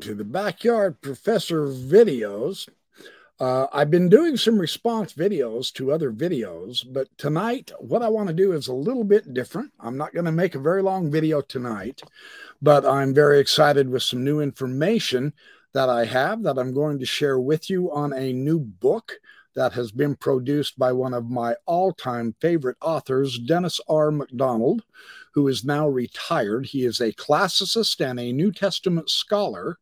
to the Backyard Professor videos. Uh, I've been doing some response videos to other videos, but tonight, what I want to do is a little bit different. I'm not going to make a very long video tonight, but I'm very excited with some new information that I have that I'm going to share with you on a new book that has been produced by one of my all time favorite authors, Dennis R. MacDonald, who is now retired. He is a classicist and a New Testament scholar.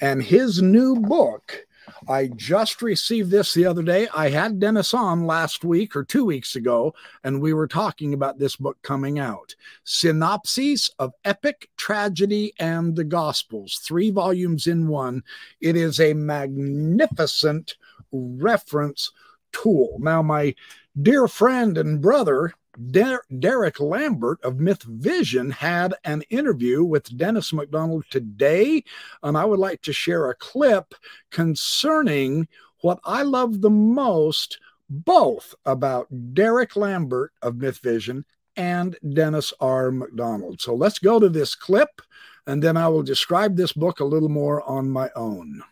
And his new book, I just received this the other day. I had Dennis on last week or two weeks ago, and we were talking about this book coming out Synopses of Epic Tragedy and the Gospels, three volumes in one. It is a magnificent reference tool. Now, my dear friend and brother, Der- Derek Lambert of Myth Vision had an interview with Dennis MacDonald today, and I would like to share a clip concerning what I love the most, both about Derek Lambert of Myth Vision and Dennis R. MacDonald. So let's go to this clip, and then I will describe this book a little more on my own.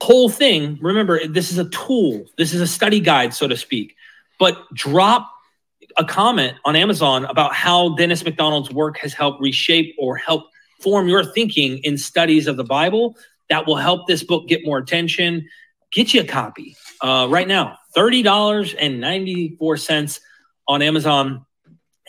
Whole thing, remember, this is a tool, this is a study guide, so to speak. But drop a comment on Amazon about how Dennis MacDonald's work has helped reshape or help form your thinking in studies of the Bible. That will help this book get more attention. Get you a copy uh, right now, $30.94 on Amazon.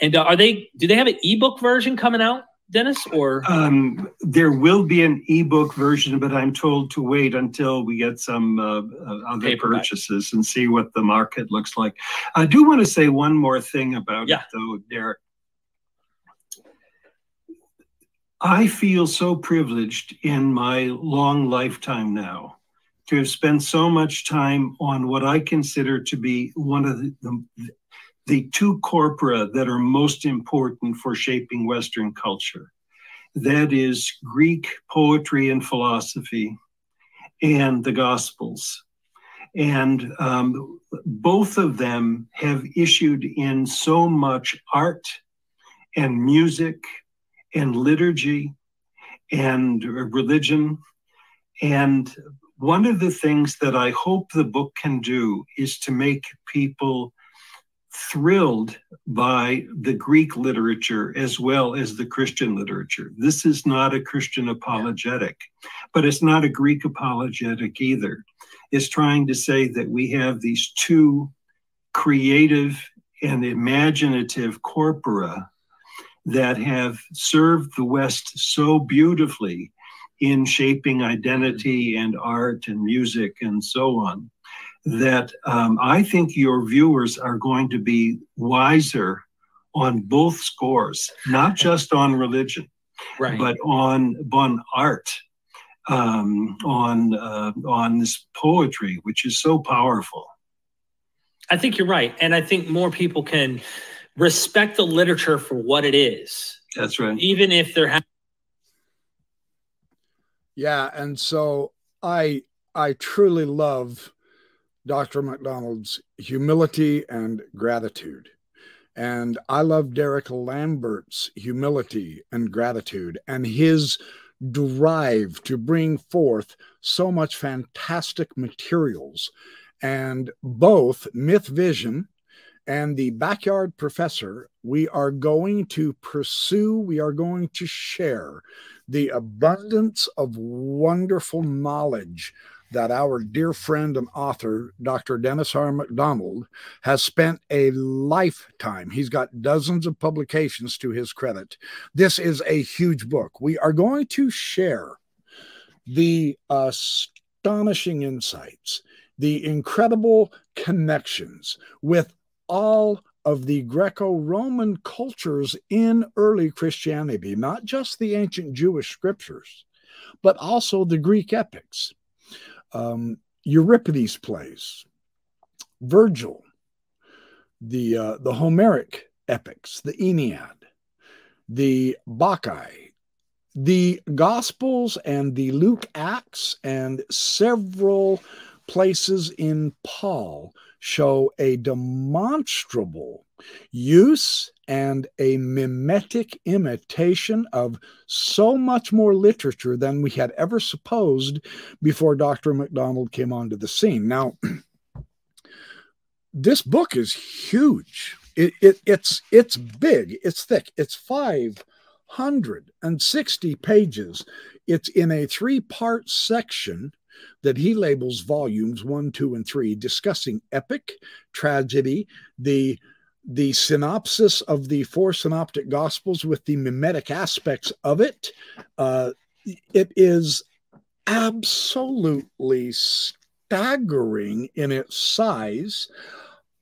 And uh, are they, do they have an ebook version coming out? Dennis, or um, there will be an ebook version, but I'm told to wait until we get some uh, uh, other Paperback. purchases and see what the market looks like. I do want to say one more thing about yeah. it, though, Derek. I feel so privileged in my long lifetime now to have spent so much time on what I consider to be one of the, the, the two corpora that are most important for shaping Western culture. That is Greek poetry and philosophy and the Gospels. And um, both of them have issued in so much art and music and liturgy and religion. And one of the things that I hope the book can do is to make people thrilled by the Greek literature as well as the Christian literature. This is not a Christian apologetic, but it's not a Greek apologetic either. It's trying to say that we have these two creative and imaginative corpora that have served the West so beautifully in shaping identity and art and music and so on that um, I think your viewers are going to be wiser on both scores, not just on religion, right. but on on art, um, on uh, on this poetry, which is so powerful. I think you're right, and I think more people can respect the literature for what it is. That's right. Even if they're. Ha- yeah, and so I I truly love Dr. MacDonald's humility and gratitude. And I love Derek Lambert's humility and gratitude and his drive to bring forth so much fantastic materials. And both Myth Vision and the Backyard Professor, we are going to pursue, we are going to share the abundance of wonderful knowledge that our dear friend and author, Dr. Dennis R. MacDonald, has spent a lifetime. He's got dozens of publications to his credit. This is a huge book. We are going to share the astonishing insights, the incredible connections with all of the Greco Roman cultures in early Christianity, not just the ancient Jewish scriptures, but also the Greek epics um, Euripides plays, Virgil, the uh, the Homeric epics, the Aeneid, the Bacchae, the Gospels, and the Luke Acts, and several places in Paul show a demonstrable use and a mimetic imitation of so much more literature than we had ever supposed before Dr. MacDonald came onto the scene. Now, this book is huge. It, it, it's it's big. It's thick. It's five hundred and sixty pages. It's in a three-part section that he labels volumes one, two, and three, discussing epic, tragedy, the the synopsis of the four synoptic gospels with the mimetic aspects of it. Uh, it is absolutely staggering in its size.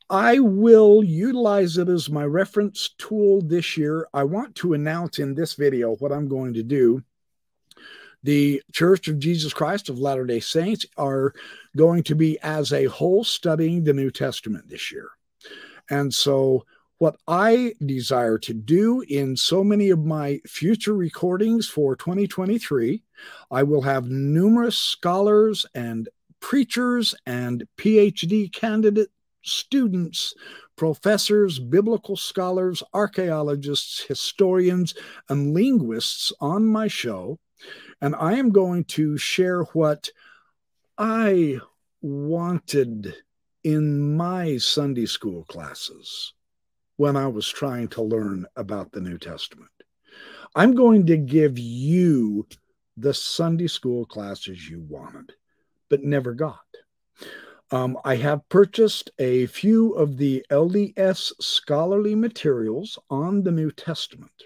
I will utilize it as my reference tool this year. I want to announce in this video what I'm going to do. The Church of Jesus Christ of Latter day Saints are going to be as a whole studying the New Testament this year. And so, what I desire to do in so many of my future recordings for 2023, I will have numerous scholars and preachers and PhD candidate students, professors, biblical scholars, archaeologists, historians, and linguists on my show. And I am going to share what I wanted in my Sunday school classes when I was trying to learn about the New Testament. I'm going to give you the Sunday school classes you wanted, but never got. Um, I have purchased a few of the LDS scholarly materials on the New Testament.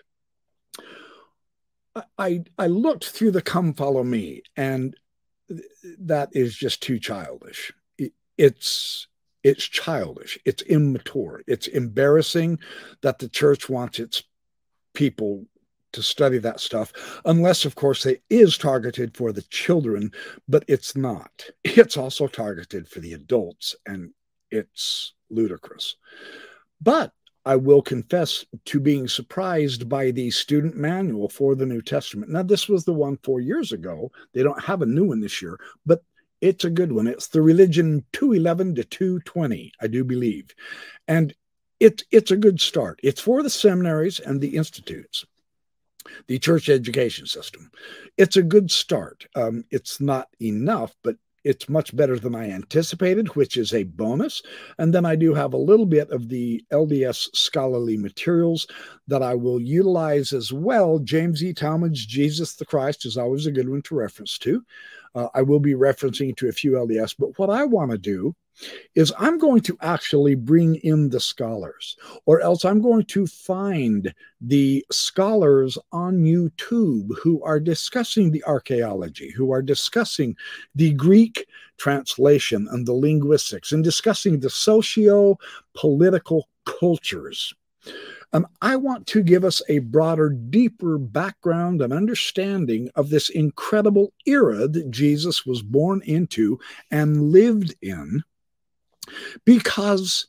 I, I looked through the Come Follow Me, and that is just too childish. It, it's it's childish. It's immature. It's embarrassing that the church wants its people to study that stuff, unless, of course, it is targeted for the children, but it's not. It's also targeted for the adults, and it's ludicrous. But I will confess to being surprised by the student manual for the New Testament. Now, this was the one four years ago. They don't have a new one this year, but it's a good one. It's the religion 211 to 220, I do believe. And it, it's a good start. It's for the seminaries and the institutes the church education system. It's a good start. Um, it's not enough, but it's much better than I anticipated, which is a bonus. And then I do have a little bit of the LDS scholarly materials that I will utilize as well. James E. Talmage's Jesus the Christ is always a good one to reference to. Uh, I will be referencing to a few LDS, but what I want to do is I'm going to actually bring in the scholars, or else I'm going to find the scholars on YouTube who are discussing the archaeology, who are discussing the Greek translation and the linguistics, and discussing the socio political cultures. And I want to give us a broader, deeper background and understanding of this incredible era that Jesus was born into and lived in because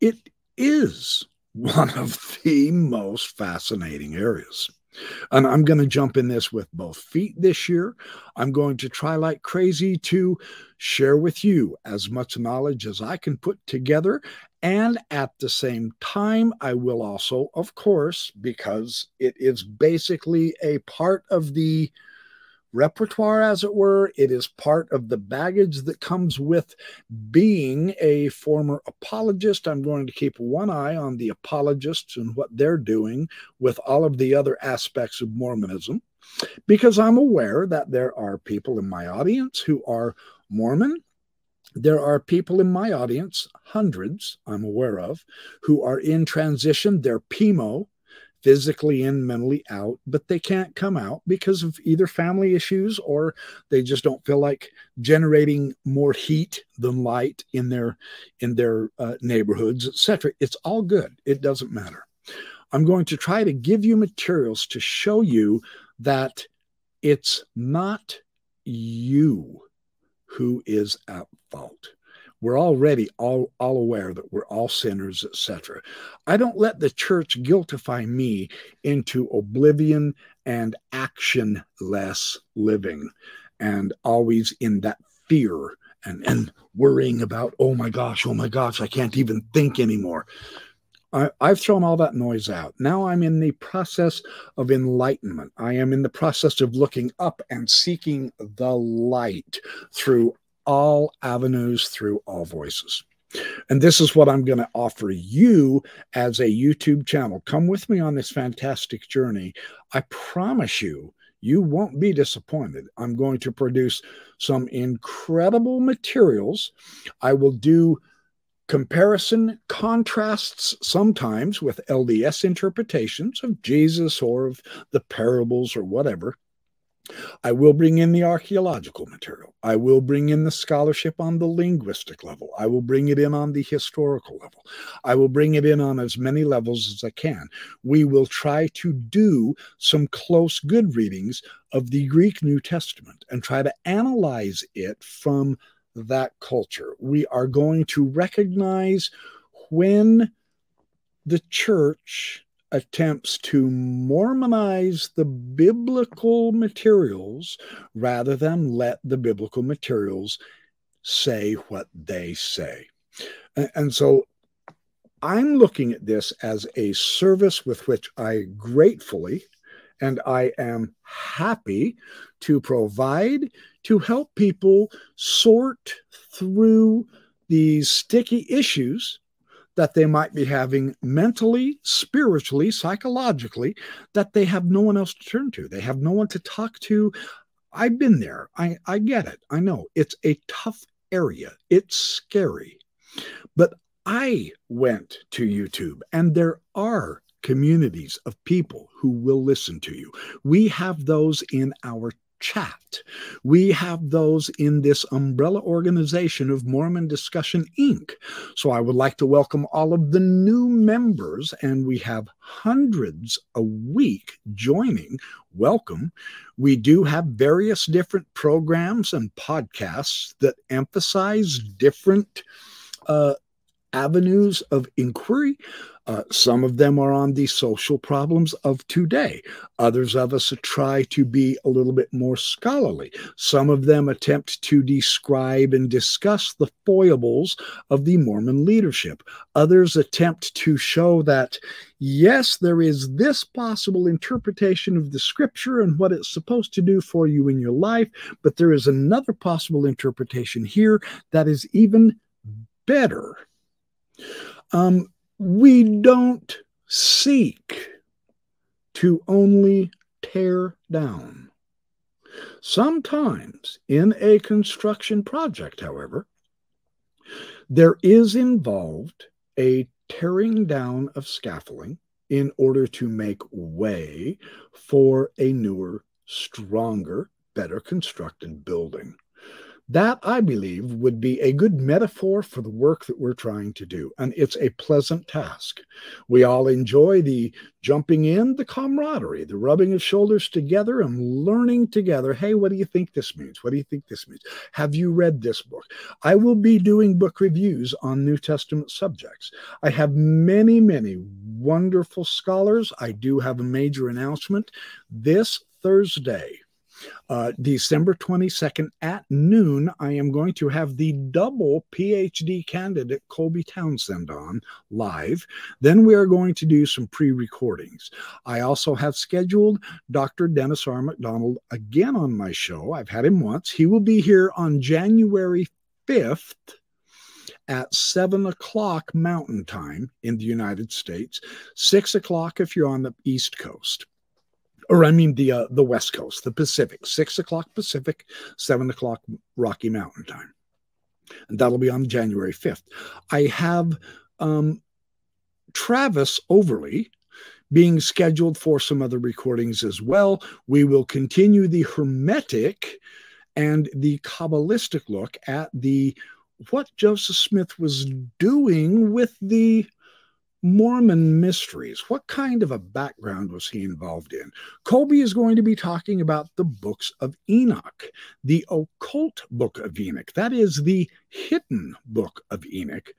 it is one of the most fascinating areas. And I'm going to jump in this with both feet this year. I'm going to try like crazy to share with you as much knowledge as I can put together. And at the same time, I will also, of course, because it is basically a part of the repertoire, as it were. It is part of the baggage that comes with being a former apologist. I'm going to keep one eye on the apologists and what they're doing with all of the other aspects of Mormonism, because I'm aware that there are people in my audience who are Mormon. There are people in my audience, hundreds I'm aware of, who are in transition. They're PIMO, physically in, mentally out, but they can't come out because of either family issues or they just don't feel like generating more heat than light in their in their uh, neighborhoods, etc. It's all good. It doesn't matter. I'm going to try to give you materials to show you that it's not you who is at fault we're already all, all aware that we're all sinners, etc. I don't let the church guiltify me into oblivion and actionless living and always in that fear and, and worrying about, oh my gosh, oh my gosh, I can't even think anymore. I, I've thrown all that noise out. Now I'm in the process of enlightenment. I am in the process of looking up and seeking the light through all avenues, through all voices. And this is what I'm going to offer you as a YouTube channel. Come with me on this fantastic journey. I promise you, you won't be disappointed. I'm going to produce some incredible materials. I will do comparison contrasts sometimes with LDS interpretations of Jesus or of the parables or whatever. I will bring in the archaeological material. I will bring in the scholarship on the linguistic level. I will bring it in on the historical level. I will bring it in on as many levels as I can. We will try to do some close good readings of the Greek New Testament and try to analyze it from that culture. We are going to recognize when the church attempts to Mormonize the biblical materials rather than let the biblical materials say what they say. And so I'm looking at this as a service with which I gratefully and I am happy to provide to help people sort through these sticky issues that they might be having mentally, spiritually, psychologically, that they have no one else to turn to. They have no one to talk to. I've been there. I, I get it. I know it's a tough area, it's scary. But I went to YouTube, and there are communities of people who will listen to you. We have those in our chat. We have those in this umbrella organization of Mormon Discussion Inc. So I would like to welcome all of the new members, and we have hundreds a week joining. Welcome. We do have various different programs and podcasts that emphasize different. Uh, avenues of inquiry. Uh, some of them are on the social problems of today. Others of us try to be a little bit more scholarly. Some of them attempt to describe and discuss the foibles of the Mormon leadership. Others attempt to show that, yes, there is this possible interpretation of the scripture and what it's supposed to do for you in your life, but there is another possible interpretation here that is even better. Um, we don't seek to only tear down. Sometimes in a construction project, however, there is involved a tearing down of scaffolding in order to make way for a newer, stronger, better constructed building. That, I believe, would be a good metaphor for the work that we're trying to do. And it's a pleasant task. We all enjoy the jumping in, the camaraderie, the rubbing of shoulders together and learning together. Hey, what do you think this means? What do you think this means? Have you read this book? I will be doing book reviews on New Testament subjects. I have many, many wonderful scholars. I do have a major announcement this Thursday uh, December 22nd at noon, I am going to have the double PhD candidate Colby Townsend on live. Then we are going to do some pre recordings. I also have scheduled Dr. Dennis R. MacDonald again on my show. I've had him once. He will be here on January 5th at 7 o'clock Mountain Time in the United States, 6 o'clock if you're on the East Coast or I mean the uh, the West Coast, the Pacific, six o'clock Pacific, seven o'clock Rocky Mountain time, and that'll be on January fifth. I have um, Travis Overly being scheduled for some other recordings as well. We will continue the Hermetic and the Kabbalistic look at the what Joseph Smith was doing with the Mormon mysteries. What kind of a background was he involved in? Colby is going to be talking about the books of Enoch, the occult book of Enoch. That is the hidden book of Enoch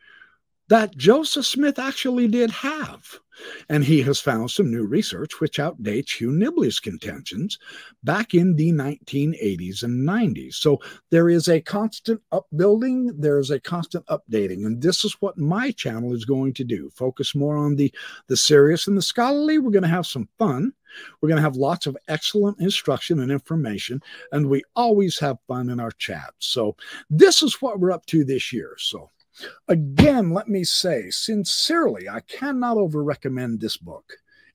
that Joseph Smith actually did have. And he has found some new research which outdates Hugh Nibley's contentions back in the 1980s and 90s. So there is a constant upbuilding, there is a constant updating. And this is what my channel is going to do focus more on the, the serious and the scholarly. We're going to have some fun. We're going to have lots of excellent instruction and information, and we always have fun in our chats. So, this is what we're up to this year. So, Again, let me say sincerely, I cannot over recommend this book.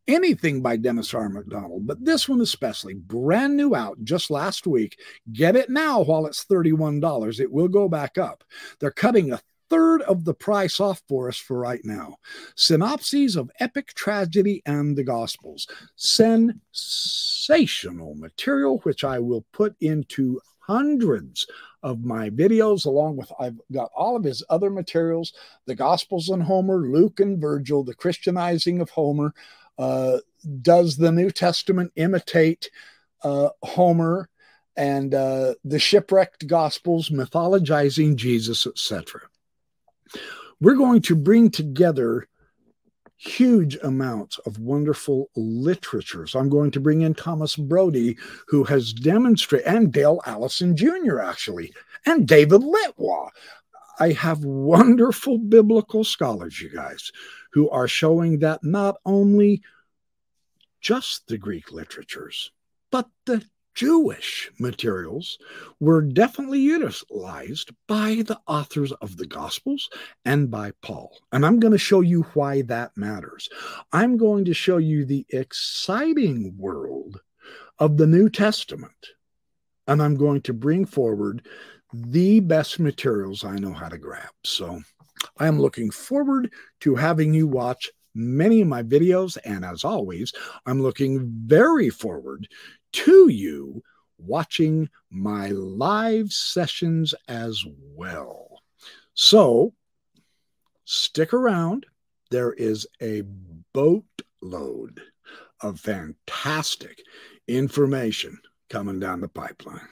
Anything by Dennis R. MacDonald, but this one especially, brand new out just last week. Get it now while it's $31. It will go back up. They're cutting a third of the price off for us for right now. Synopses of epic tragedy and the Gospels. Sensational material, which I will put into hundreds of my videos, along with I've got all of his other materials the Gospels and Homer, Luke and Virgil, the Christianizing of Homer. Uh, does the New Testament imitate uh, Homer and uh, the shipwrecked Gospels, mythologizing Jesus, etc.? We're going to bring together huge amounts of wonderful literatures. I'm going to bring in Thomas Brodie, who has demonstrated, and Dale Allison Jr., actually, and David Litwa. I have wonderful biblical scholars, you guys, who are showing that not only just the Greek literatures, but the Jewish materials were definitely utilized by the authors of the Gospels and by Paul. And I'm going to show you why that matters. I'm going to show you the exciting world of the New Testament. And I'm going to bring forward the best materials I know how to grab. So I am looking forward to having you watch many of my videos. And as always, I'm looking very forward to you watching my live sessions as well. So stick around. There is a boatload of fantastic information coming down the pipeline.